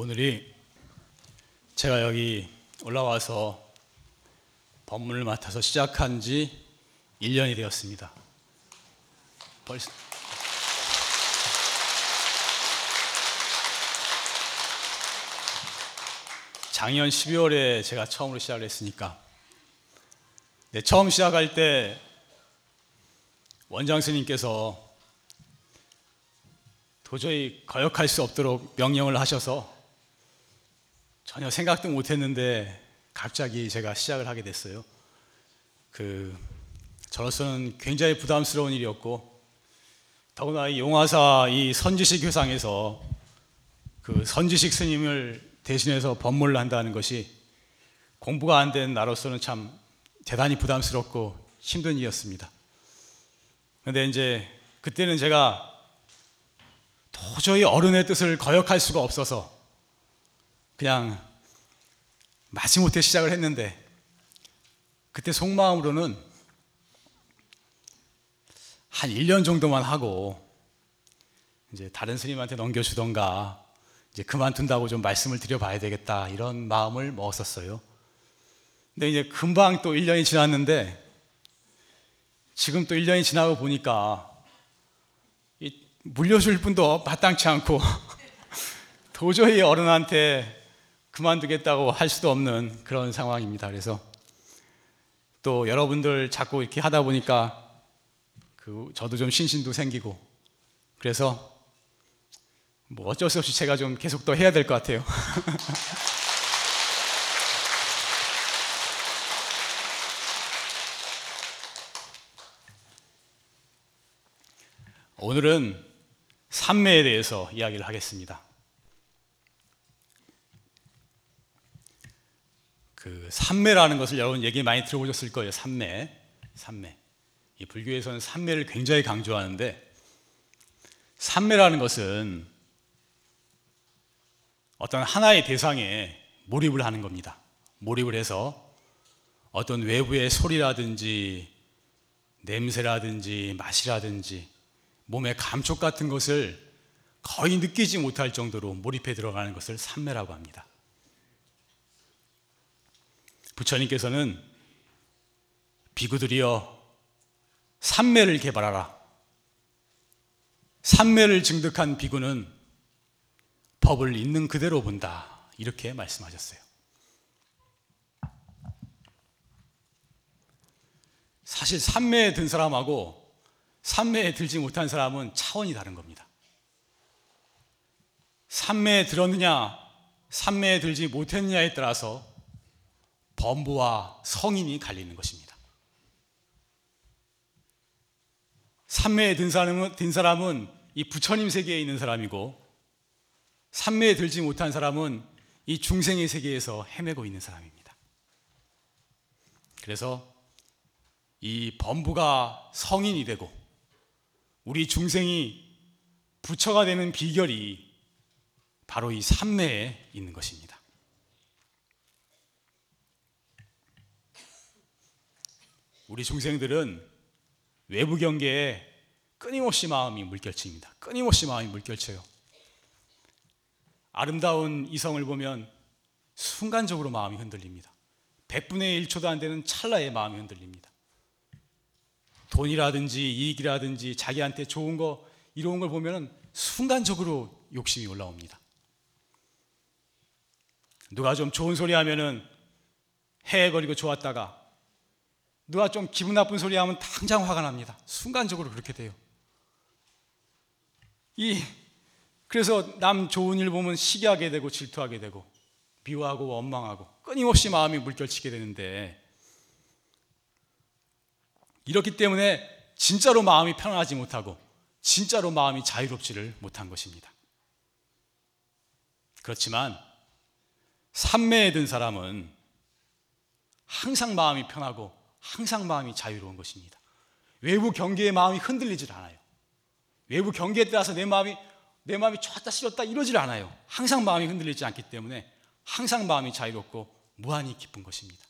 오늘이 제가 여기 올라와서 법문을 맡아서 시작한 지 1년이 되었습니다. 벌써 작년 12월에 제가 처음으로 시작을 했으니까 네, 처음 시작할 때 원장 스님께서 도저히 거역할 수 없도록 명령을 하셔서 전혀 생각도 못했는데 갑자기 제가 시작을 하게 됐어요. 그 저로서는 굉장히 부담스러운 일이었고 더구나 이 용화사 이 선지식 회상에서 그 선지식 스님을 대신해서 법문을 한다는 것이 공부가 안 된 나로서는 참 대단히 부담스럽고 힘든 일이었습니다. 그런데 이제 그때는 제가 도저히 어른의 뜻을 거역할 수가 없어서 그냥 마지못해 시작을 했는데 그때 속마음으로는 한 1년 정도만 하고 이제 다른 스님한테 넘겨주던가 이제 그만둔다고 좀 말씀을 드려봐야 되겠다 이런 마음을 먹었었어요. 근데 이제 금방 또 1년이 지났는데 지금 또 1년이 지나고 보니까 물려줄 분도 마땅치 않고 도저히 어른한테 그만두겠다고 할 수도 없는 그런 상황입니다. 그래서 또 여러분들 자꾸 이렇게 하다 보니까 그 저도 좀 신신도 생기고 그래서 뭐 어쩔 수 없이 제가 좀 계속 더 해야 될 것 같아요. 오늘은 삼매에 대해서 이야기를 하겠습니다. 그 삼매라는 것을 여러분 얘기 많이 들어보셨을 거예요. 삼매, 삼매. 이 불교에서는 삼매를 굉장히 강조하는데 삼매라는 것은 어떤 하나의 대상에 몰입을 하는 겁니다. 몰입을 해서 어떤 외부의 소리라든지 냄새라든지 맛이라든지 몸의 감촉 같은 것을 거의 느끼지 못할 정도로 몰입해 들어가는 것을 삼매라고 합니다. 부처님께서는 비구들이여 삼매를 개발하라. 삼매를 증득한 비구는 법을 있는 그대로 본다. 이렇게 말씀하셨어요. 사실 삼매에 든 사람하고 삼매에 들지 못한 사람은 차원이 다른 겁니다. 삼매에 들었느냐, 삼매에 들지 못했느냐에 따라서 범부와 성인이 갈리는 것입니다. 삼매에 든 사람은, 든 사람은 이 부처님 세계에 있는 사람이고, 삼매에 들지 못한 사람은 이 중생의 세계에서 헤매고 있는 사람입니다. 그래서 이 범부가 성인이 되고, 우리 중생이 부처가 되는 비결이 바로 이 삼매에 있는 것입니다. 우리 중생들은 외부 경계에 끊임없이 마음이 물결칩니다. 끊임없이 마음이 물결쳐요. 아름다운 이성을 보면 순간적으로 마음이 흔들립니다. 100분의 1초도 안 되는 찰나에 마음이 흔들립니다. 돈이라든지 이익이라든지 자기한테 좋은 거 이런 걸 보면은 순간적으로 욕심이 올라옵니다. 누가 좀 좋은 소리 하면은 헤헤거리고 좋았다가 누가 좀 기분 나쁜 소리 하면 당장 화가 납니다. 순간적으로 그렇게 돼요. 이 그래서 남 좋은 일 보면 시기하게 되고 질투하게 되고 미워하고 원망하고 끊임없이 마음이 물결치게 되는데 이렇기 때문에 진짜로 마음이 편안하지 못하고 진짜로 마음이 자유롭지를 못한 것입니다. 그렇지만 삼매에 든 사람은 항상 마음이 편하고 항상 마음이 자유로운 것입니다. 외부 경계의 마음이 흔들리질 않아요. 외부 경계에 따라서 내 마음이 내 마음이 좋았다 싫었다 이러질 않아요. 항상 마음이 흔들리지 않기 때문에 항상 마음이 자유롭고 무한히 기쁜 것입니다.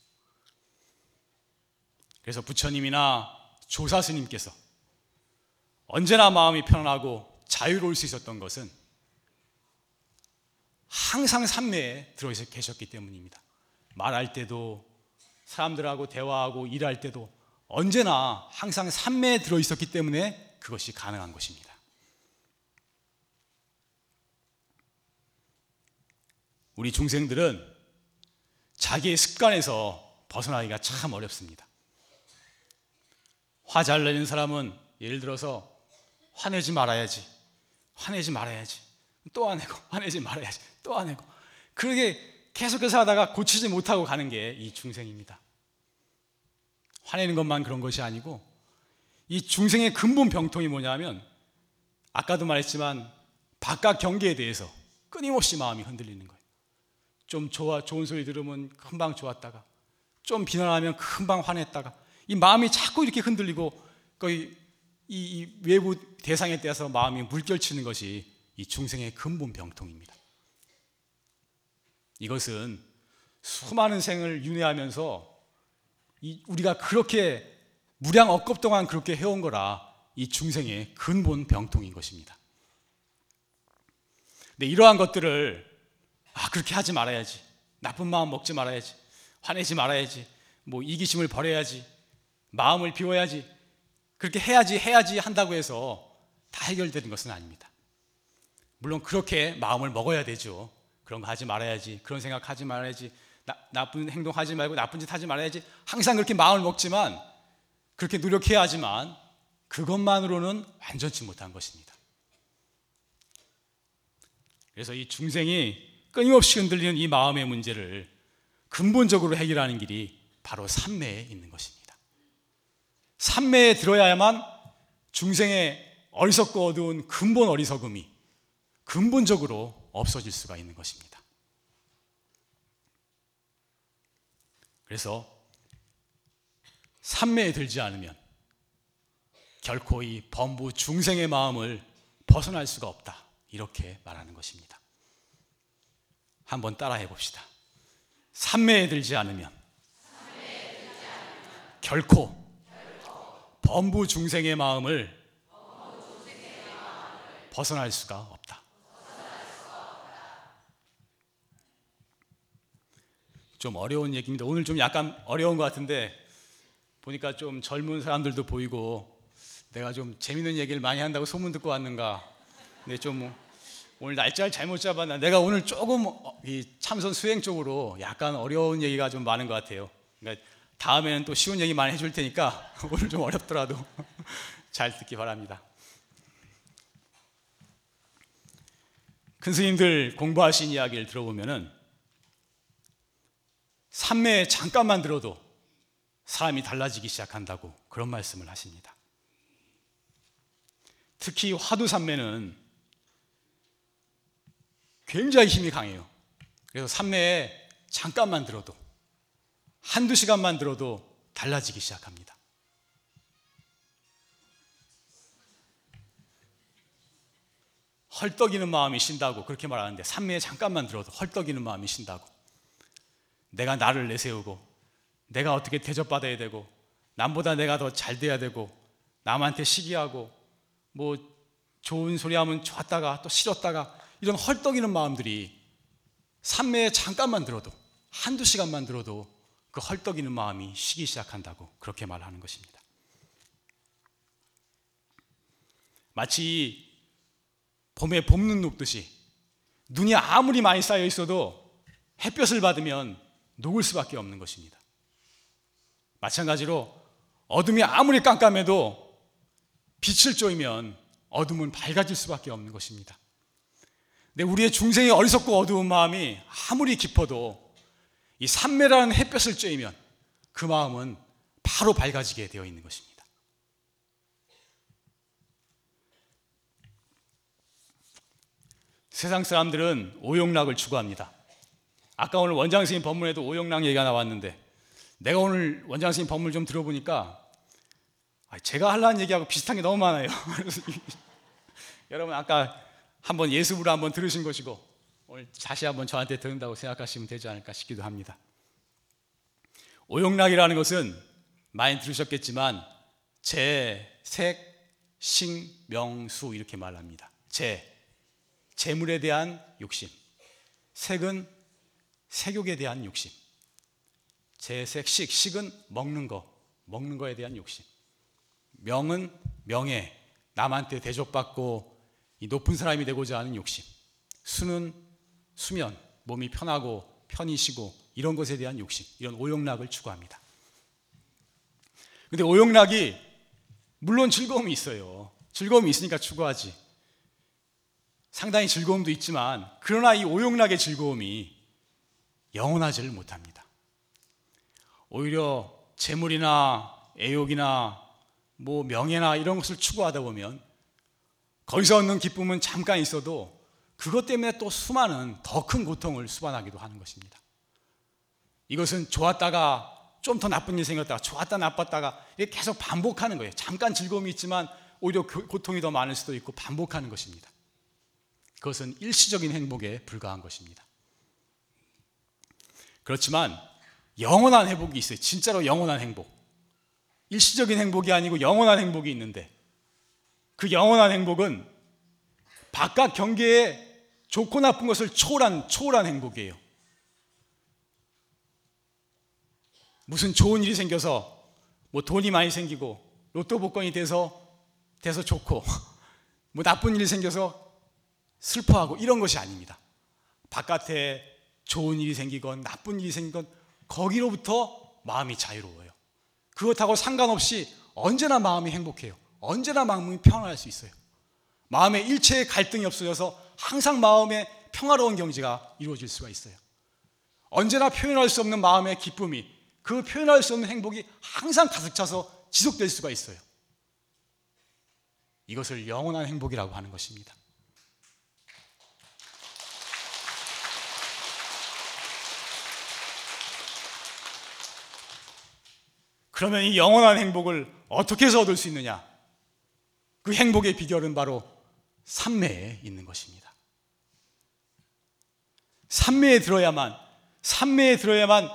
그래서 부처님이나 조사 스님께서 언제나 마음이 편안하고 자유로울 수 있었던 것은 항상 산매에 들어 계셨기 때문입니다. 말할 때도 사람들하고 대화하고 일할 때도 언제나 항상 산매에 들어 있었기 때문에 그것이 가능한 것입니다. 우리 중생들은 자기의 습관에서 벗어나기가 참 어렵습니다. 화 잘 내는 사람은 예를 들어서 화내지 말아야지, 화내지 말아야지, 또 화내고, 화내지 말아야지, 또 화내고. 그러게 계속해서 하다가 고치지 못하고 가는 게 이 중생입니다. 화내는 것만 그런 것이 아니고 이 중생의 근본 병통이 뭐냐면 아까도 말했지만 바깥 경계에 대해서 끊임없이 마음이 흔들리는 거예요. 좀 좋아 좋은 소리 들으면 금방 좋았다가 좀 비난하면 금방 화냈다가 이 마음이 자꾸 이렇게 흔들리고 거의 이, 이 외부 대상에 대해서 마음이 물결치는 것이 이 중생의 근본 병통입니다. 이것은 수많은 생을 윤회하면서 우리가 그렇게 무량 억겁 동안 그렇게 해온 거라 이 중생의 근본 병통인 것입니다. 근데 이러한 것들을 아 그렇게 하지 말아야지 나쁜 마음 먹지 말아야지 화내지 말아야지 뭐 이기심을 버려야지 마음을 비워야지 그렇게 해야지 해야지 한다고 해서 다 해결되는 것은 아닙니다. 물론 그렇게 마음을 먹어야 되죠. 그런 거 하지 말아야지 그런 생각 하지 말아야지 나, 나쁜 행동 하지 말고 나쁜 짓 하지 말아야지 항상 그렇게 마음을 먹지만 그렇게 노력해야 하지만 그것만으로는 완전치 못한 것입니다. 그래서 이 중생이 끊임없이 흔들리는 이 마음의 문제를 근본적으로 해결하는 길이 바로 삼매에 있는 것입니다. 삼매에 들어야만 중생의 어리석고 어두운 근본 어리석음이 근본적으로 없어질 수가 있는 것입니다. 그래서 삼매에 들지 않으면 결코 이 범부 중생의 마음을 벗어날 수가 없다. 이렇게 말하는 것입니다. 한번 따라해 봅시다. 삼매에 들지 않으면 결코 범부 중생의 마음을 벗어날 수가 없다. 좀 어려운 얘기입니다. 오늘 좀 약간 어려운 것 같은데 보니까 좀 젊은 사람들도 보이고 내가 좀 재밌는 얘기를 많이 한다고 소문 듣고 왔는가. 근데 좀 오늘 날짜를 잘못 잡았나. 내가 오늘 조금 이 참선 수행 쪽으로 약간 어려운 얘기가 좀 많은 것 같아요. 그러니까 다음에는 또 쉬운 얘기 많이 해줄 테니까 오늘 좀 어렵더라도 잘 듣기 바랍니다. 큰 스님들 공부하신 이야기를 들어보면은 삼매에 잠깐만 들어도 사람이 달라지기 시작한다고 그런 말씀을 하십니다. 특히 화두삼매는 굉장히 힘이 강해요. 그래서 삼매에 잠깐만 들어도 한두 시간만 들어도 달라지기 시작합니다. 헐떡이는 마음이 신다고 그렇게 말하는데 삼매에 잠깐만 들어도 헐떡이는 마음이 신다고 내가 나를 내세우고 내가 어떻게 대접받아야 되고 남보다 내가 더 잘 돼야 되고 남한테 시기하고 뭐 좋은 소리 하면 좋았다가 또 싫었다가 이런 헐떡이는 마음들이 산매에 잠깐만 들어도 한두 시간만 들어도 그 헐떡이는 마음이 쉬기 시작한다고 그렇게 말하는 것입니다. 마치 봄에 봄눈 녹듯이 눈이 아무리 많이 쌓여 있어도 햇볕을 받으면 녹을 수밖에 없는 것입니다. 마찬가지로 어둠이 아무리 깜깜해도 빛을 쬐면 어둠은 밝아질 수밖에 없는 것입니다. 근데 우리의 중생의 어리석고 어두운 마음이 아무리 깊어도 이 삼매라는 햇볕을 쬐면 그 마음은 바로 밝아지게 되어 있는 것입니다. 세상 사람들은 오용락을 추구합니다. 아까 오늘 원장 스님 법문에도 오영랑 얘기가 나왔는데 내가 오늘 원장 스님 법문을 좀 들어보니까 아, 제가 하려는 얘기하고 비슷한 게 너무 많아요. 여러분 아까 한번 예습으로 한번 들으신 것이고 오늘 다시 한번 저한테 듣는다고 생각하시면 되지 않을까 싶기도 합니다. 오용락이라는 것은 많이 들으셨겠지만 재, 색, 식, 명, 수 이렇게 말합니다. 재, 재물에 대한 욕심. 색은 색욕에 대한 욕심. 재색, 식, 식은 먹는 거, 먹는 거에 대한 욕심. 명은 명예, 남한테 대접받고 높은 사람이 되고자 하는 욕심. 수는 수면, 몸이 편하고 편히 쉬고 이런 것에 대한 욕심, 이런 오용락을 추구합니다. 근데 오용락이 물론 즐거움이 있어요. 즐거움이 있으니까 추구하지. 상당히 즐거움도 있지만 그러나 이 오용락의 즐거움이 영원하지를 못합니다. 오히려 재물이나 애욕이나 뭐 명예나 이런 것을 추구하다 보면 거기서 얻는 기쁨은 잠깐 있어도 그것 때문에 또 수많은 더 큰 고통을 수반하기도 하는 것입니다. 이것은 좋았다가 좀 더 나쁜 일 생겼다가 좋았다 나빴다가 계속 반복하는 거예요. 잠깐 즐거움이 있지만 오히려 고통이 더 많을 수도 있고 반복하는 것입니다. 그것은 일시적인 행복에 불과한 것입니다. 그렇지만 영원한 행복이 있어요. 진짜로 영원한 행복. 일시적인 행복이 아니고 영원한 행복이 있는데 그 영원한 행복은 바깥 경계에 좋고 나쁜 것을 초월한 초월한 행복이에요. 무슨 좋은 일이 생겨서 뭐 돈이 많이 생기고 로또 복권이 돼서 돼서 좋고 뭐 나쁜 일이 생겨서 슬퍼하고 이런 것이 아닙니다. 바깥에 좋은 일이 생기건 나쁜 일이 생기건 거기로부터 마음이 자유로워요. 그것하고 상관없이 언제나 마음이 행복해요. 언제나 마음이 평안할 수 있어요. 마음에 일체의 갈등이 없어져서 항상 마음에 평화로운 경지가 이루어질 수가 있어요. 언제나 표현할 수 없는 마음의 기쁨이 그 표현할 수 없는 행복이 항상 가득 차서 지속될 수가 있어요. 이것을 영원한 행복이라고 하는 것입니다. 그러면 이 영원한 행복을 어떻게 해서 얻을 수 있느냐? 그 행복의 비결은 바로 삼매에 있는 것입니다. 삼매에 들어야만, 삼매에 들어야만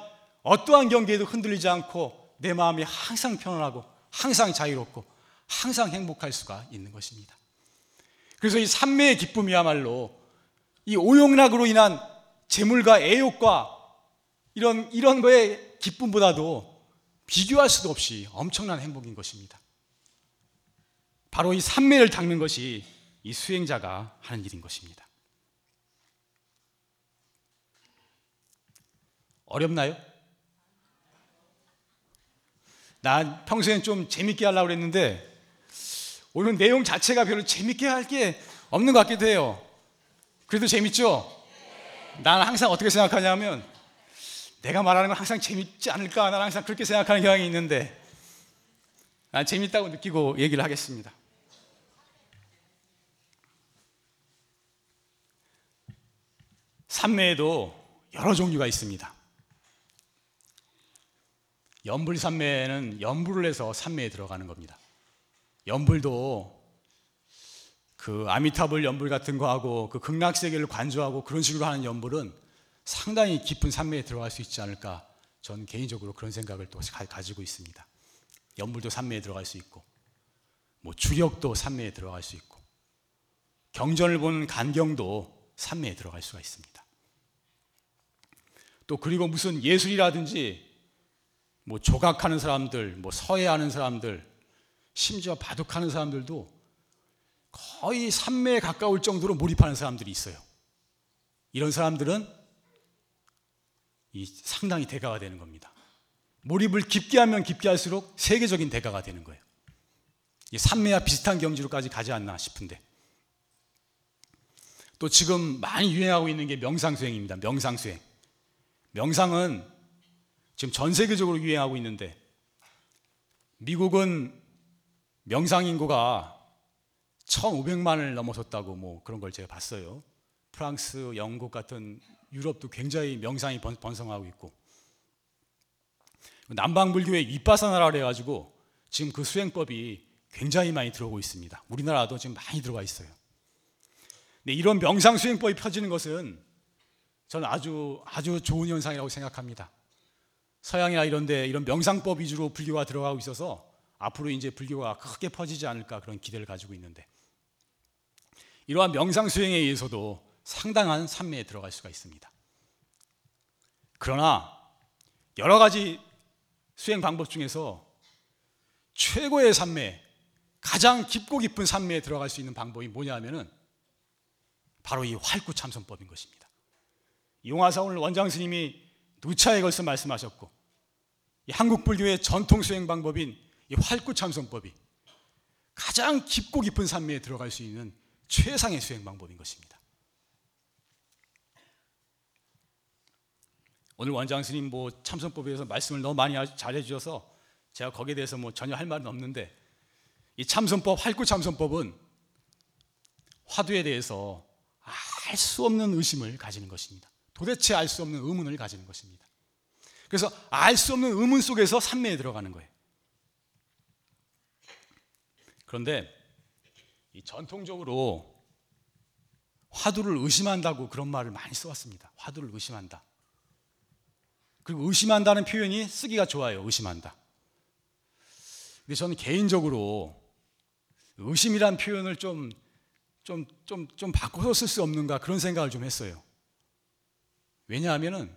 어떠한 경계에도 흔들리지 않고 내 마음이 항상 편안하고 항상 자유롭고 항상 행복할 수가 있는 것입니다. 그래서 이 삼매의 기쁨이야말로 이 오용락으로 인한 재물과 애욕과 이런 이런 거의 기쁨보다도 비교할 수도 없이 엄청난 행복인 것입니다. 바로 이 삼매를 닦는 것이 이 수행자가 하는 일인 것입니다. 어렵나요? 난 평소엔 좀 재밌게 하려고 그랬는데 오늘 내용 자체가 별로 재밌게 할 게 없는 것 같기도 해요. 그래도 재밌죠? 나는 항상 어떻게 생각하냐면 내가 말하는 건 항상 재밌지 않을까? 나는 항상 그렇게 생각하는 경향이 있는데 난 재밌다고 느끼고 얘기를 하겠습니다. 삼매에도 여러 종류가 있습니다. 연불 삼매는 연불을 해서 삼매에 들어가는 겁니다. 연불도 그 아미타불 연불 같은 거 하고 그 극락세계를 관조하고 그런 식으로 하는 연불은 상당히 깊은 산매에 들어갈 수 있지 않을까 저는 개인적으로 그런 생각을 또 가지고 있습니다. 연불도 산매에 들어갈 수 있고 뭐 주력도 산매에 들어갈 수 있고 경전을 보는 간경도 산매에 들어갈 수가 있습니다. 또 그리고 무슨 예술이라든지 뭐 조각하는 사람들, 뭐 서예하는 사람들, 심지어 바둑하는 사람들도 거의 산매에 가까울 정도로 몰입하는 사람들이 있어요. 이런 사람들은 이 상당히 대가가 되는 겁니다. 몰입을 깊게 하면 깊게 할수록 세계적인 대가가 되는 거예요. 산매와 비슷한 경지로까지 가지 않나 싶은데 또 지금 많이 유행하고 있는 게 명상수행입니다. 명상수행. 명상은 지금 전 세계적으로 유행하고 있는데 미국은 명상 인구가 1,500만을 넘어섰다고 뭐 그런 걸 제가 봤어요. 프랑스, 영국 같은 유럽도 굉장히 명상이 번 성하고 있고 남방불교의 윗바사나라 그래가지고 지금 그 수행법이 굉장히 많이 들어오고 있습니다. 우리나라도 지금 많이 들어와 있어요. 근데 이런 명상 수행법이 펴지는 것은 저는 아주 아주 좋은 현상이라고 생각합니다. 서양이나 이런데 이런 명상법 위주로 불교가 들어가고 있어서 앞으로 이제 불교가 크게 퍼지지 않을까 그런 기대를 가지고 있는데 이러한 명상 수행에 의해서도 상당한 산매에 들어갈 수가 있습니다. 그러나 여러 가지 수행 방법 중에서 최고의 산매, 가장 깊고 깊은 산매에 들어갈 수 있는 방법이 뭐냐 하면은 바로 이 활구 참선법인 것입니다. 용화사 오늘 원장 스님이 누차에 걸쳐 말씀하셨고 이 한국 불교의 전통 수행 방법인 이 활구 참선법이 가장 깊고 깊은 산매에 들어갈 수 있는 최상의 수행 방법인 것입니다. 오늘 원장 스님 뭐 참선법에 대해서 말씀을 너무 많이 잘해 주셔서 제가 거기에 대해서 뭐 전혀 할 말은 없는데 이 참선법 활구 참선법은 화두에 대해서 알 수 없는 의심을 가지는 것입니다. 도대체 알 수 없는 의문을 가지는 것입니다. 그래서 알 수 없는 의문 속에서 산매에 들어가는 거예요. 그런데 이 전통적으로 화두를 의심한다고 그런 말을 많이 써왔습니다. 화두를 의심한다. 그리고 의심한다는 표현이 쓰기가 좋아요. 의심한다. 근데 저는 개인적으로 의심이란 표현을 좀, 좀, 좀, 좀 바꿔서 쓸 수 없는가 그런 생각을 좀 했어요. 왜냐하면은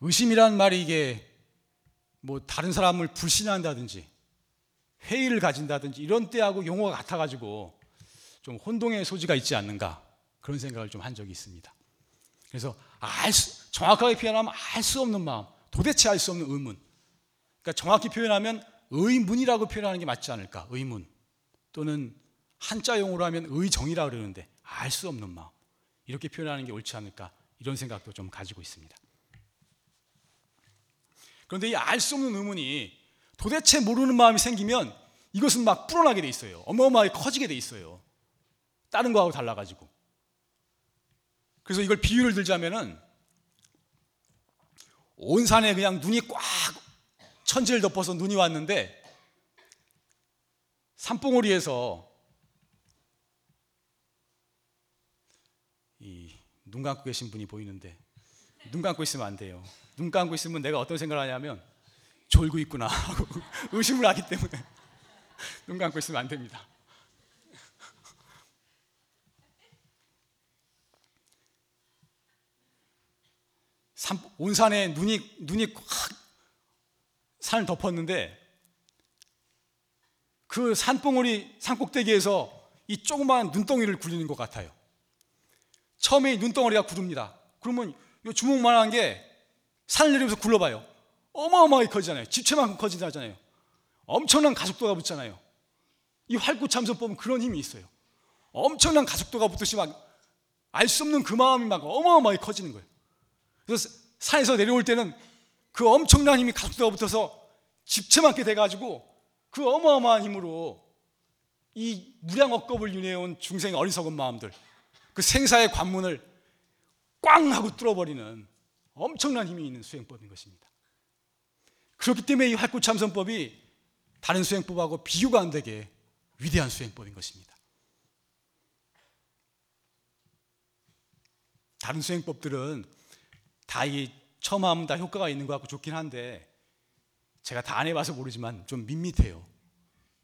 의심이란 말이 이게 뭐 다른 사람을 불신한다든지 회의를 가진다든지 이런 때하고 용어가 같아가지고 좀 혼동의 소지가 있지 않는가 그런 생각을 좀 한 적이 있습니다. 그래서 알 수, 정확하게 표현하면 알 수 없는 마음, 도대체 알 수 없는 의문. 그러니까 정확히 표현하면 의문이라고 표현하는 게 맞지 않을까? 의문 또는 한자용어로 하면 의정이라 그러는데 알 수 없는 마음 이렇게 표현하는 게 옳지 않을까? 이런 생각도 좀 가지고 있습니다. 그런데 이 알 수 없는 의문이 도대체 모르는 마음이 생기면 이것은 막 불어나게 돼 있어요. 어마어마하게 커지게 돼 있어요. 다른 거하고 달라가지고. 그래서 이걸 비유를 들자면은 온 산에 그냥 눈이 꽉 천지를 덮어서 눈이 왔는데 산봉우리에서 이 눈 감고 계신 분이 보이는데 눈 감고 있으면 안 돼요. 눈 감고 있으면 내가 어떤 생각을 하냐면 졸고 있구나 하고 의심을 하기 때문에 눈 감고 있으면 안 됩니다. 온 산에 눈이 눈이 확 산을 덮었는데 그 산봉우리 산꼭대기에서 이 조그마한 눈덩이를 굴리는 것 같아요. 처음에 눈덩어리가 구릅니다. 그러면 이 주먹만한 게 산을 내리면서 굴러봐요. 어마어마하게 커지잖아요. 집채만큼 커진다잖아요. 엄청난 가속도가 붙잖아요. 이 활구참선법은 그런 힘이 있어요. 엄청난 가속도가 붙듯이 막 알 수 없는 그 마음이 막 어마어마하게 커지는 거예요. 그래서 산에서 내려올 때는 그 엄청난 힘이 가속도가 붙어서 집채만게 돼가지고 그 어마어마한 힘으로 이 무량 억겁을 윤회해온 중생의 어리석은 마음들 그 생사의 관문을 꽝 하고 뚫어버리는 엄청난 힘이 있는 수행법인 것입니다. 그렇기 때문에 이 활구참선법이 다른 수행법하고 비교가 안 되게 위대한 수행법인 것입니다. 다른 수행법들은 다 이 처음 하면 다 효과가 있는 것 같고 좋긴 한데 제가 다 안 해봐서 모르지만 좀 밋밋해요.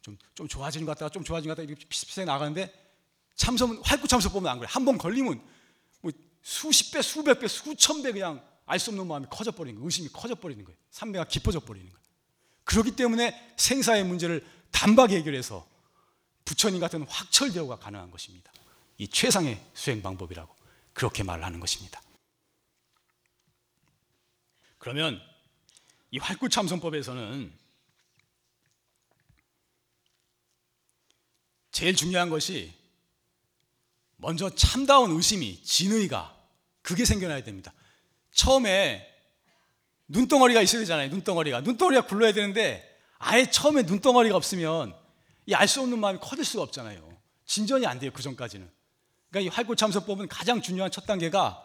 좀, 좀 좋아지는 것 같다가 좀 좋아지는 것 같다가 이렇게 비슷비슷하게 나가는데 참선, 활구 참선법은 안 그래. 한 번 걸리면 뭐 수십 배, 수백 배, 수천 배 그냥 알 수 없는 마음이 커져버리는 거예요. 의심이 커져버리는 거예요. 삼매가 깊어져 버리는 거예요. 그렇기 때문에 생사의 문제를 단박에 해결해서 부처님 같은 확철 대우가 가능한 것입니다. 이 최상의 수행 방법이라고 그렇게 말하는 것입니다. 그러면 이 활구참선법에서는 제일 중요한 것이 먼저 참다운 의심이 진의가 그게 생겨나야 됩니다. 처음에 눈덩어리가 있어야 되잖아요. 눈덩어리가 눈덩어리가 굴러야 되는데 아예 처음에 눈덩어리가 없으면 이 알 수 없는 마음이 커질 수가 없잖아요. 진전이 안 돼요. 그 전까지는. 그러니까 이 활구참선법은 가장 중요한 첫 단계가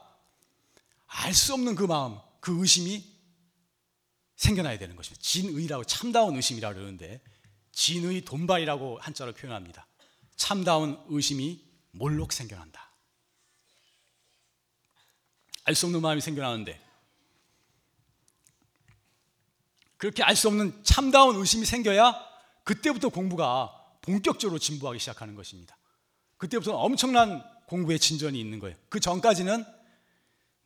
알 수 없는 그 마음, 그 의심이 생겨나야 되는 것입니다. 진의라고 참다운 의심이라고 그러는데 진의 돈발이라고 한자로 표현합니다. 참다운 의심이 몰록 생겨난다. 알 수 없는 마음이 생겨나는데 그렇게 알 수 없는 참다운 의심이 생겨야 그때부터 공부가 본격적으로 진부하기 시작하는 것입니다. 그때부터 엄청난 공부의 진전이 있는 거예요. 그 전까지는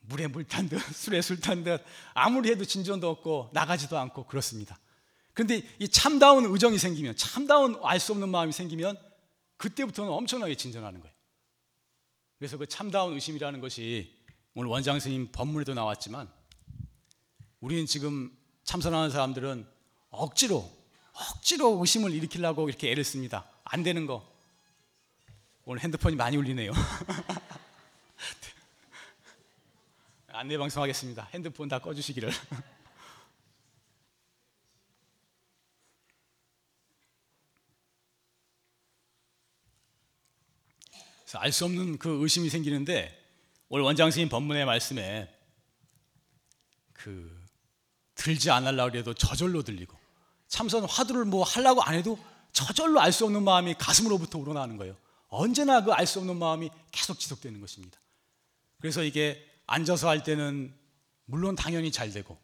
물에 물 탄 듯, 술에 술 탄 듯, 아무리 해도 진전도 없고 나가지도 않고 그렇습니다. 그런데 이 참다운 의정이 생기면, 참다운 알 수 없는 마음이 생기면 그때부터는 엄청나게 진전하는 거예요. 그래서 그 참다운 의심이라는 것이 오늘 원장 스님 법문에도 나왔지만 우리는 지금 참선하는 사람들은 억지로 억지로 의심을 일으키려고 이렇게 애를 씁니다. 안 되는 거. 오늘 핸드폰이 많이 울리네요. 안내 방송하겠습니다. 핸드폰 다 꺼주시기를. 알 수 없는 그 의심이 생기는데 오늘 원장 스님 법문의 말씀에 그 들지 않으려고 해도 저절로 들리고 참선 화두를 뭐 하려고 안 해도 저절로 알 수 없는 마음이 가슴으로부터 우러나는 거예요. 언제나 그 알 수 없는 마음이 계속 지속되는 것입니다. 그래서 이게 앉아서 할 때는 물론 당연히 잘 되고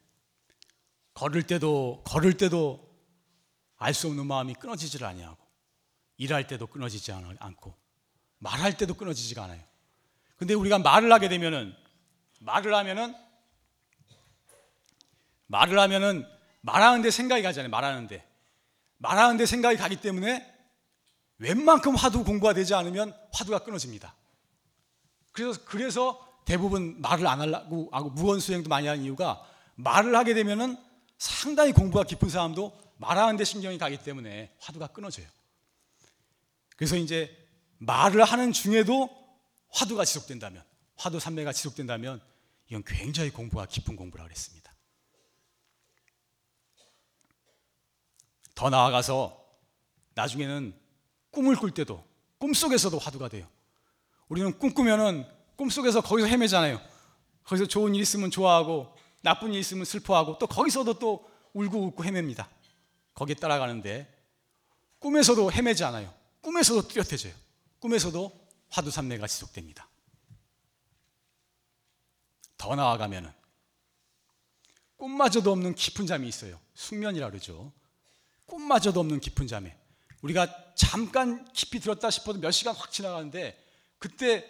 걸을 때도 걸을 때도 알 수 없는 마음이 끊어지질 아니하고 일할 때도 끊어지지 않고 말할 때도 끊어지지가 않아요. 근데 우리가 말을 하게 되면은 말을 하면은 말을 하면은 말하는데 생각이 가잖아요. 말하는데 말하는데 생각이 가기 때문에 웬만큼 화두 공부가 되지 않으면 화두가 끊어집니다. 그래서 그래서 대부분 말을 안 하려고 하고 무언 수행도 많이 하는 이유가 말을 하게 되면은 상당히 공부가 깊은 사람도 말하는데 신경이 가기 때문에 화두가 끊어져요. 그래서 이제 말을 하는 중에도 화두가 지속된다면, 화두 삼매가 지속된다면 이건 굉장히 공부가 깊은 공부라 그랬습니다. 더 나아가서 나중에는 꿈을 꿀 때도 꿈속에서도 화두가 돼요. 우리는 꿈꾸면은 꿈속에서 거기서 헤매잖아요. 거기서 좋은 일 있으면 좋아하고 나쁜 일 있으면 슬퍼하고 또 거기서도 또 울고 웃고 헤맵니다. 거기에 따라가는데 꿈에서도 헤매지 않아요. 꿈에서도 뚜렷해져요. 꿈에서도 화두 삼매가 지속됩니다. 더 나아가면은 꿈마저도 없는 깊은 잠이 있어요. 숙면이라 그러죠. 꿈마저도 없는 깊은 잠에 우리가 잠깐 깊이 들었다 싶어도 몇 시간 확 지나가는데 그때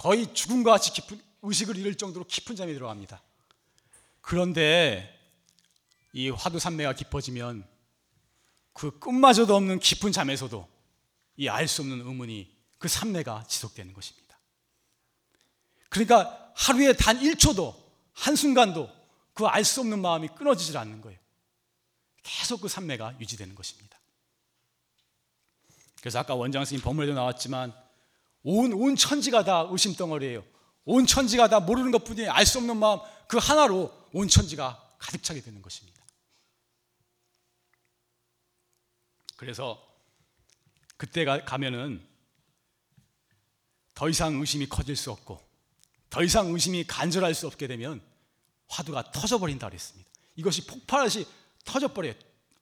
거의 죽음과 같이 깊은 의식을 잃을 정도로 깊은 잠이 들어갑니다. 그런데 이 화두 삼매가 깊어지면 그 꿈마저도 없는 깊은 잠에서도 이 알 수 없는 의문이 그 삼매가 지속되는 것입니다. 그러니까 하루에 단 1초도 한순간도 그 알 수 없는 마음이 끊어지질 않는 거예요. 계속 그 삼매가 유지되는 것입니다. 그래서 아까 원장 스님 법문에도 나왔지만 온, 온 천지가 다 의심 덩어리예요. 온 천지가 다 모르는 것 뿐이 알 수 없는 마음 그 하나로 온 천지가 가득 차게 되는 것입니다. 그래서 그때 가 가면은 더 이상 의심이 커질 수 없고 더 이상 의심이 간절할 수 없게 되면 화두가 터져버린다 그랬습니다. 이것이 폭발하시 터져버려요.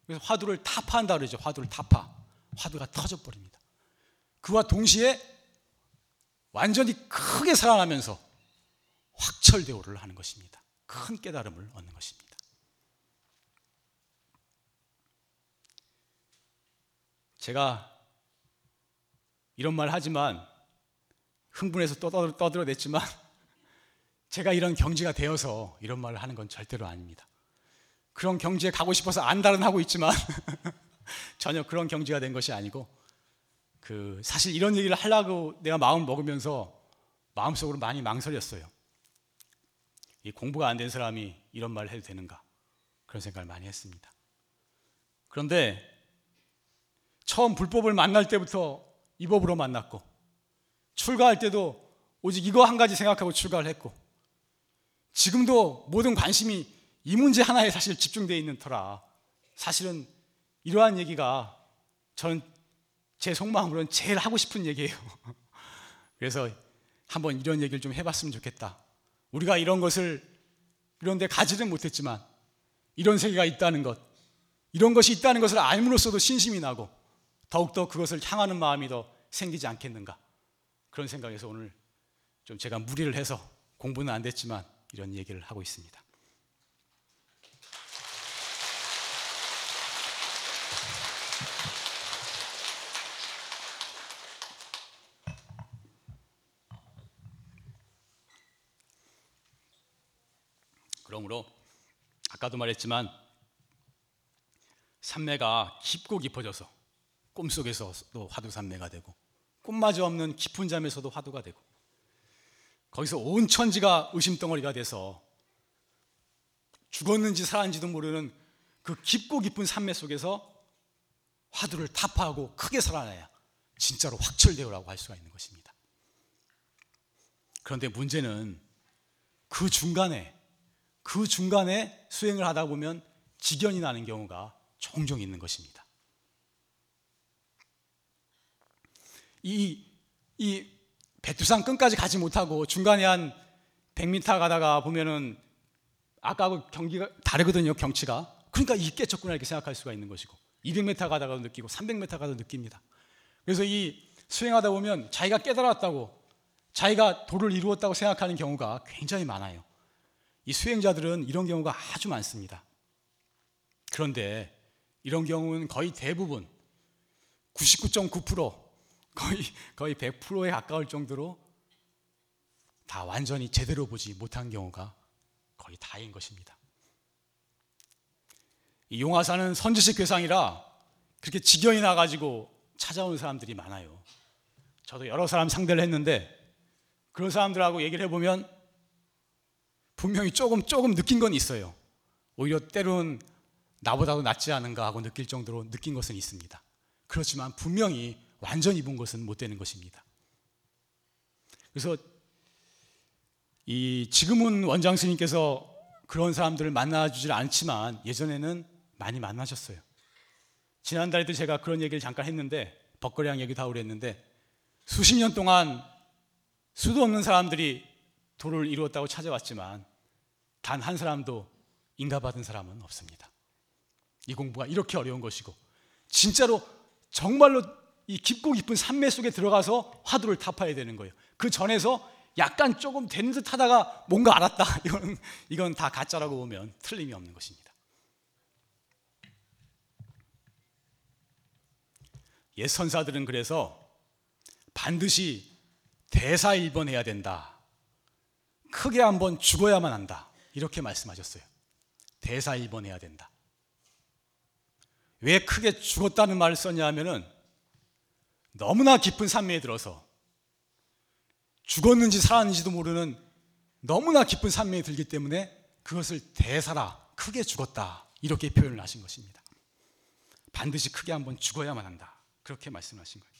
그래서 화두를 타파한다 그러죠. 화두를 타파. 화두가 터져버립니다. 그와 동시에 완전히 크게 살아나면서 확철대오를 하는 것입니다. 큰 깨달음을 얻는 것입니다. 제가 이런 말 하지만 흥분해서 떠들어냈지만 제가 이런 경지가 되어서 이런 말을 하는 건 절대로 아닙니다. 그런 경지에 가고 싶어서 안달은 하고 있지만 전혀 그런 경지가 된 것이 아니고 그 사실 이런 얘기를 하려고 내가 마음 먹으면서 마음속으로 많이 망설였어요. 이 공부가 안 된 사람이 이런 말을 해도 되는가 그런 생각을 많이 했습니다. 그런데 처음 불법을 만날 때부터 이 법으로 만났고 출가할 때도 오직 이거 한 가지 생각하고 출가를 했고 지금도 모든 관심이 이 문제 하나에 사실 집중되어 있는 터라 사실은 이러한 얘기가 저는 제 속마음으로는 제일 하고 싶은 얘기예요. 그래서 한번 이런 얘기를 좀 해봤으면 좋겠다. 우리가 이런 것을 이런 데 가지는 못했지만 이런 세계가 있다는 것, 이런 것이 있다는 것을 알므로써도 신심이 나고 더욱더 그것을 향하는 마음이 더 생기지 않겠는가. 그런 생각에서 오늘 좀 제가 무리를 해서 공부는 안 됐지만 이런 얘기를 하고 있습니다. 그러므로 아까도 말했지만 산매가 깊고 깊어져서 꿈속에서도 화두 산매가 되고 꿈마저 없는 깊은 잠에서도 화두가 되고 거기서 온 천지가 의심덩어리가 돼서 죽었는지 살았는지도 모르는 그 깊고 깊은 산매 속에서 화두를 타파하고 크게 살아나야 진짜로 확철되오라고 할 수가 있는 것입니다. 그런데 문제는 그 중간에 그 중간에 수행을 하다 보면 지견이 나는 경우가 종종 있는 것입니다. 이, 이 백두산 끝까지 가지 못하고 중간에 한 100m 가다가 보면은 아까하고 경기가 다르거든요, 경치가. 그러니까 이 깨쳤구나 이렇게 생각할 수가 있는 것이고 200m 가다가도 느끼고 300m 가도 느낍니다. 그래서 이 수행하다 보면 자기가 깨달았다고 자기가 도를 이루었다고 생각하는 경우가 굉장히 많아요. 이 수행자들은 이런 경우가 아주 많습니다. 그런데 이런 경우는 거의 대부분 99.9% 거의 거의 100%에 가까울 정도로 다 완전히 제대로 보지 못한 경우가 거의 다인 것입니다. 이 용화사는 선지식 괴상이라 그렇게 지경이 나가지고 찾아오는 사람들이 많아요. 저도 여러 사람 상대를 했는데 그런 사람들하고 얘기를 해보면 분명히 조금 조금 느낀 건 있어요. 오히려 때로는 나보다도 낫지 않은가 하고 느낄 정도로 느낀 것은 있습니다. 그렇지만 분명히 완전히 본 것은 못 되는 것입니다. 그래서 이 지금은 원장 스님께서 그런 사람들을 만나주질 않지만 예전에는 많이 만나셨어요. 지난달에도 제가 그런 얘기를 잠깐 했는데 벅거리랑 얘기도 하고 그랬는데 수십 년 동안 수도 없는 사람들이 도를 이루었다고 찾아왔지만 단 한 사람도 인가받은 사람은 없습니다. 이 공부가 이렇게 어려운 것이고 진짜로 정말로 이 깊고 깊은 산매 속에 들어가서 화두를 타파해야 되는 거예요. 그 전에서 약간 조금 되는 듯 하다가 뭔가 알았다. 이건, 이건 다 가짜라고 보면 틀림이 없는 것입니다. 옛 선사들은 그래서 반드시 대사일번해야 된다. 크게 한번 죽어야만 한다. 이렇게 말씀하셨어요. 대사일번해야 된다. 왜 크게 죽었다는 말을 썼냐 하면은 너무나 깊은 산매에 들어서 죽었는지 살았는지도 모르는 너무나 깊은 산매에 들기 때문에 그것을 대사라 크게 죽었다 이렇게 표현을 하신 것입니다. 반드시 크게 한번 죽어야만 한다. 그렇게 말씀하신 거예요.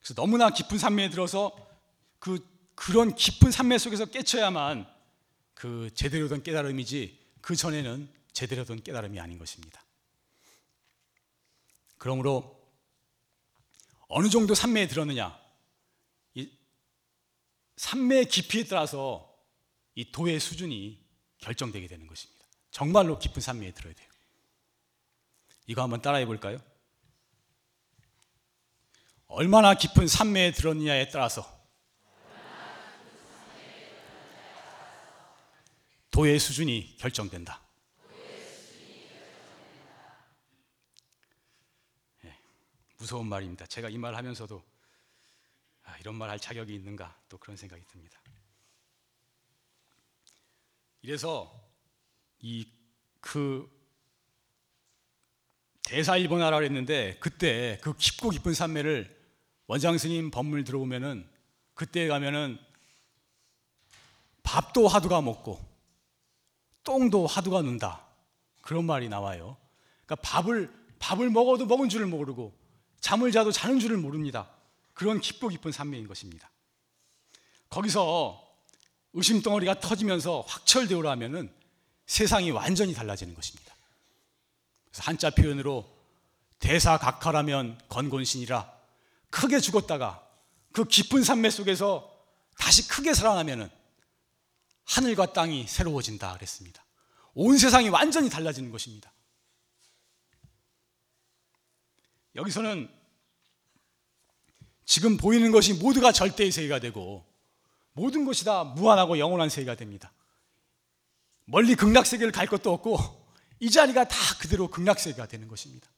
그래서 너무나 깊은 산매에 들어서 그 그런 깊은 산매 속에서 깨쳐야만 그 제대로 된 깨달음이지 그 전에는 제대로 된 깨달음이 아닌 것입니다. 그러므로 어느 정도 산매에 들었느냐, 이 산매의 깊이에 따라서 이 도의 수준이 결정되게 되는 것입니다. 정말로 깊은 산매에 들어야 돼요. 이거 한번 따라해 볼까요? 얼마나 깊은 산매에 들었느냐에 따라서 도의 수준이 결정된다. 네, 무서운 말입니다. 제가 이 말 하면서도 아, 이런 말 할 자격이 있는가 또 그런 생각이 듭니다. 이래서 이 그 대사 일본하라고 했는데 그때 그 깊고 깊은 산매를 원장 스님 법물 들어오면은 그때 가면은 밥도 하두가 먹고 똥도 하두가 눈다 그런 말이 나와요. 그러니까 밥을 밥을 먹어도 먹은 줄을 모르고 잠을 자도 자는 줄을 모릅니다. 그런 깊고 깊은 산매인 것입니다. 거기서 의심 덩어리가 터지면서 확철되오라 하면은 세상이 완전히 달라지는 것입니다. 그래서 한자 표현으로 대사각하라면 건곤신이라 크게 죽었다가 그 깊은 산매 속에서 다시 크게 살아나면은 하늘과 땅이 새로워진다 그랬습니다. 온 세상이 완전히 달라지는 것입니다. 여기서는 지금 보이는 것이 모두가 절대의 세계가 되고 모든 것이 다 무한하고 영원한 세계가 됩니다. 멀리 극락 세계를 갈 것도 없고 이 자리가 다 그대로 극락 세계가 되는 것입니다.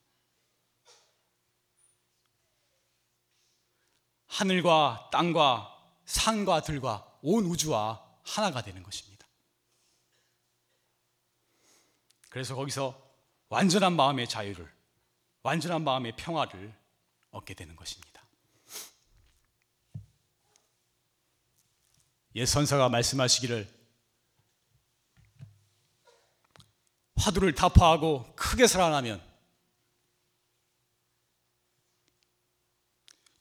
하늘과 땅과 산과 들과 온 우주와 하나가 되는 것입니다. 그래서 거기서 완전한 마음의 자유를, 완전한 마음의 평화를 얻게 되는 것입니다. 예 선사가 말씀하시기를 화두를 타파하고 크게 살아나면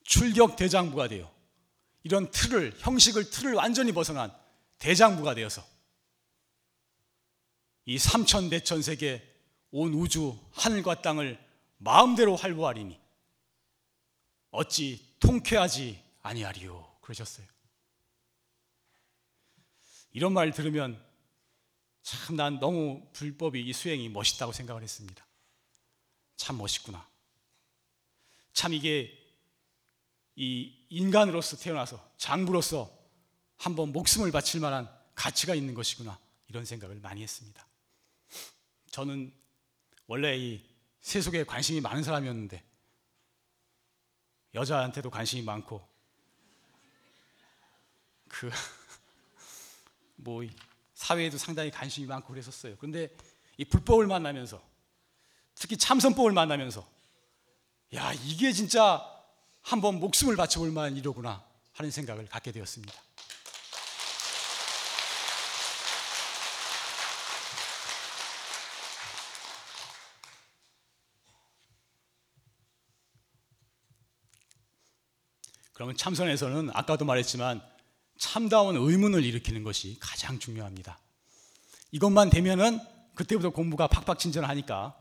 출격 대장부가 되어 이런 틀을 형식을 틀을 완전히 벗어난 대장부가 되어서 이 삼천 대천 세계 온 우주 하늘과 땅을 마음대로 활보하리니 어찌 통쾌하지 아니하리요 그러셨어요. 이런 말 들으면 참 난 너무 불법이 이 수행이 멋있다고 생각을 했습니다. 참 멋있구나. 참 이게 이 인간으로서 태어나서 장부로서 한번 목숨을 바칠 만한 가치가 있는 것이구나 이런 생각을 많이 했습니다. 저는 원래 이 세속에 관심이 많은 사람이었는데 여자한테도 관심이 많고 그 뭐 사회에도 상당히 관심이 많고 그랬었어요. 그런데 이 불법을 만나면서 특히 참선법을 만나면서 야 이게 진짜 한번 목숨을 바쳐볼 만한 일이구나 하는 생각을 갖게 되었습니다. 그러면 참선에서는 아까도 말했지만 참다운 의문을 일으키는 것이 가장 중요합니다. 이것만 되면은 그때부터 공부가 팍팍 진전하니까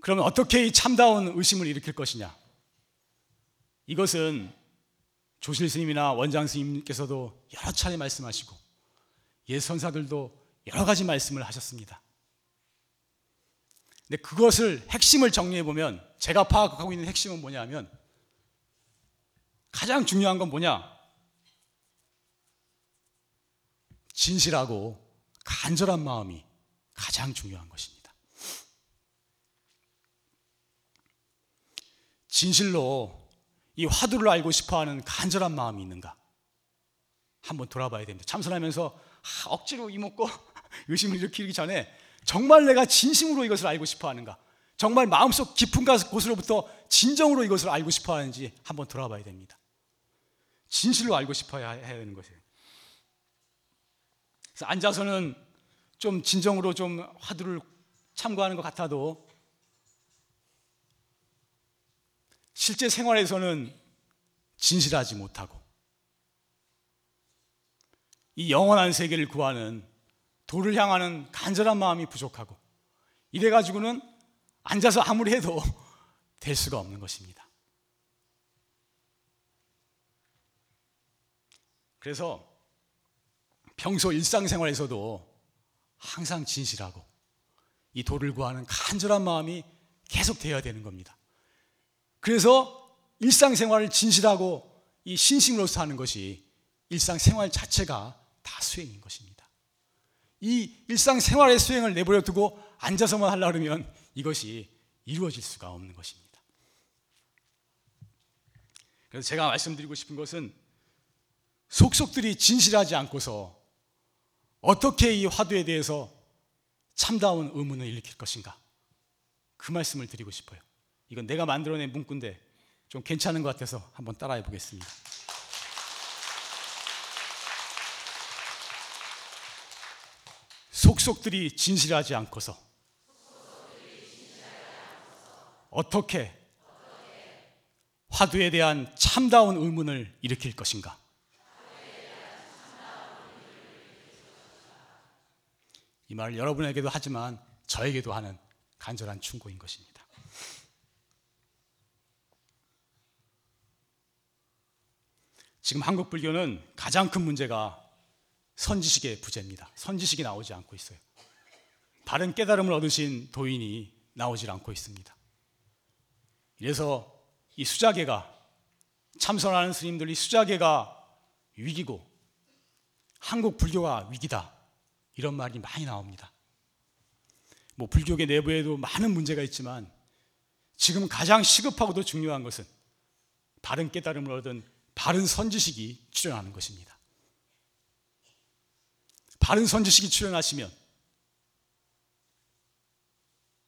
그러면 어떻게 이 참다운 의심을 일으킬 것이냐? 이것은 조실 스님이나 원장 스님께서도 여러 차례 말씀하시고 예 선사들도 여러 가지 말씀을 하셨습니다. 근데 그것을 핵심을 정리해 보면 제가 파악하고 있는 핵심은 뭐냐면 가장 중요한 건 뭐냐? 진실하고 간절한 마음이 가장 중요한 것입니다. 진실로 이 화두를 알고 싶어 하는 간절한 마음이 있는가? 한번 돌아봐야 됩니다. 참선하면서 아, 억지로 이먹고 의심을 일으키기 전에 정말 내가 진심으로 이것을 알고 싶어 하는가? 정말 마음속 깊은 곳으로부터 진정으로 이것을 알고 싶어 하는지 한번 돌아봐야 됩니다. 진실로 알고 싶어야 해야 되는 것이에요. 그래서 앉아서는 좀 진정으로 좀 화두를 참고하는 것 같아도 실제 생활에서는 진실하지 못하고 이 영원한 세계를 구하는 도를 향하는 간절한 마음이 부족하고 이래 가지고는 앉아서 아무리 해도 될 수가 없는 것입니다. 그래서 평소 일상생활에서도 항상 진실하고 이 도를 구하는 간절한 마음이 계속 되어야 되는 겁니다. 그래서 일상생활을 진실하고 이 신심으로 사는 것이 일상생활 자체가 다 수행인 것입니다. 이 일상생활의 수행을 내버려 두고 앉아서만 하려 그러면 이것이 이루어질 수가 없는 것입니다. 그래서 제가 말씀드리고 싶은 것은 속속들이 진실하지 않고서 어떻게 이 화두에 대해서 참다운 의문을 일으킬 것인가? 그 말씀을 드리고 싶어요. 이건 내가 만들어낸 문구인데 좀 괜찮은 것 같아서 한번 따라해 보겠습니다. 속속들이 진실하지 않고서 어떻게 화두에 대한 참다운 의문을 일으킬 것인가? 이 말을 여러분에게도 하지만 저에게도 하는 간절한 충고인 것입니다. 지금 한국 불교는 가장 큰 문제가 선지식의 부재입니다. 선지식이 나오지 않고 있어요. 바른 깨달음을 얻으신 도인이 나오질 않고 있습니다. 그래서 이 수자계가 참선하는 스님들이 수자계가 위기고 한국 불교가 위기다. 이런 말이 많이 나옵니다. 뭐 불교계 내부에도 많은 문제가 있지만 지금 가장 시급하고도 중요한 것은 바른 깨달음을 얻은 바른 선지식이 출현하는 것입니다. 바른 선지식이 출연하시면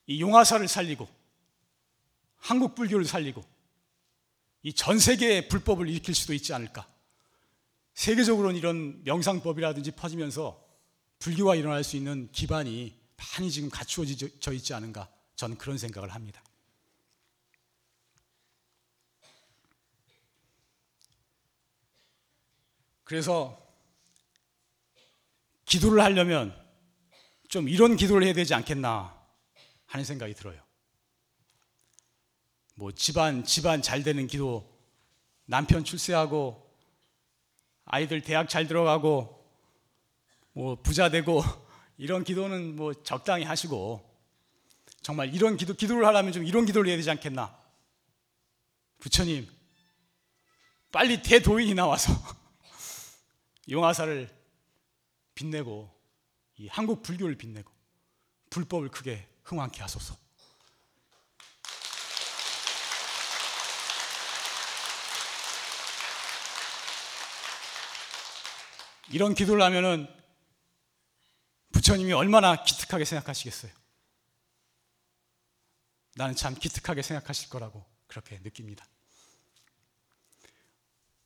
이 용화사를 살리고 한국 불교를 살리고 이 전 세계의 불법을 일으킬 수도 있지 않을까. 세계적으로는 이런 명상법이라든지 퍼지면서 불교가 일어날 수 있는 기반이 많이 지금 갖추어져 있지 않은가. 저는 그런 생각을 합니다. 그래서 기도를 하려면 좀 이런 기도를 해야 되지 않겠나 하는 생각이 들어요. 뭐 집안 집안 잘 되는 기도, 남편 출세하고 아이들 대학 잘 들어가고 뭐 부자 되고 이런 기도는 뭐 적당히 하시고 정말 이런 기도 기도를 하려면 좀 이런 기도를 해야 되지 않겠나? 부처님 빨리 대도인이 나와서 용화사를 빛내고 이 한국 불교를 빛내고 불법을 크게 흥왕케 하소서. 이런 기도를 하면은 부처님이 얼마나 기특하게 생각하시겠어요? 나는 참 기특하게 생각하실 거라고 그렇게 느낍니다.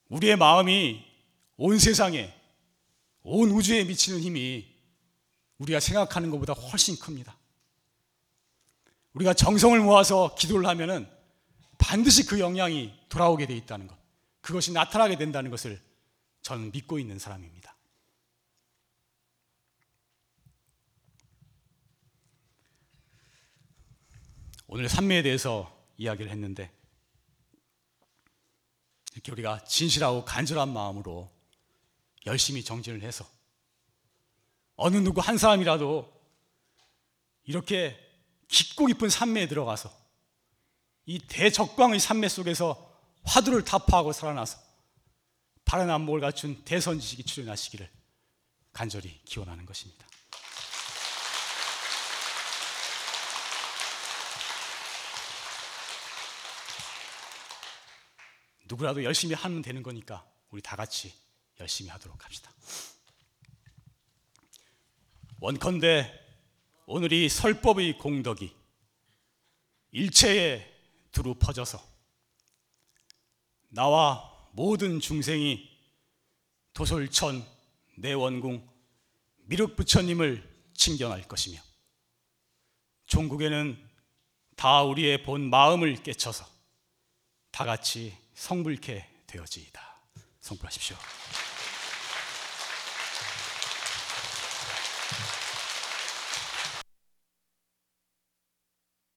우리의 마음이 온 세상에, 온 우주에 미치는 힘이 우리가 생각하는 것보다 훨씬 큽니다. 우리가 정성을 모아서 기도를 하면은 반드시 그 영향이 돌아오게 돼 있다는 것. 그것이 나타나게 된다는 것을 저는 믿고 있는 사람입니다. 오늘 산매에 대해서 이야기를 했는데 이렇게 우리가 진실하고 간절한 마음으로 열심히 정진을 해서 어느 누구 한 사람이라도 이렇게 깊고 깊은 산매에 들어가서 이 대적광의 산매 속에서 화두를 타파하고 살아나서 바른 안목을 갖춘 대선지식이 출현하시기를 간절히 기원하는 것입니다. 누구라도 열심히 하면 되는 거니까 우리 다 같이 열심히 하도록 합시다. 원컨대 오늘 이 설법의 공덕이 일체에 두루 퍼져서 나와 모든 중생이 도솔천 내원궁 미륵부처님을 칭견할 것이며 종국에는 다 우리의 본 마음을 깨쳐서 다 같이 성불케 되어지이다. 성불하십시오.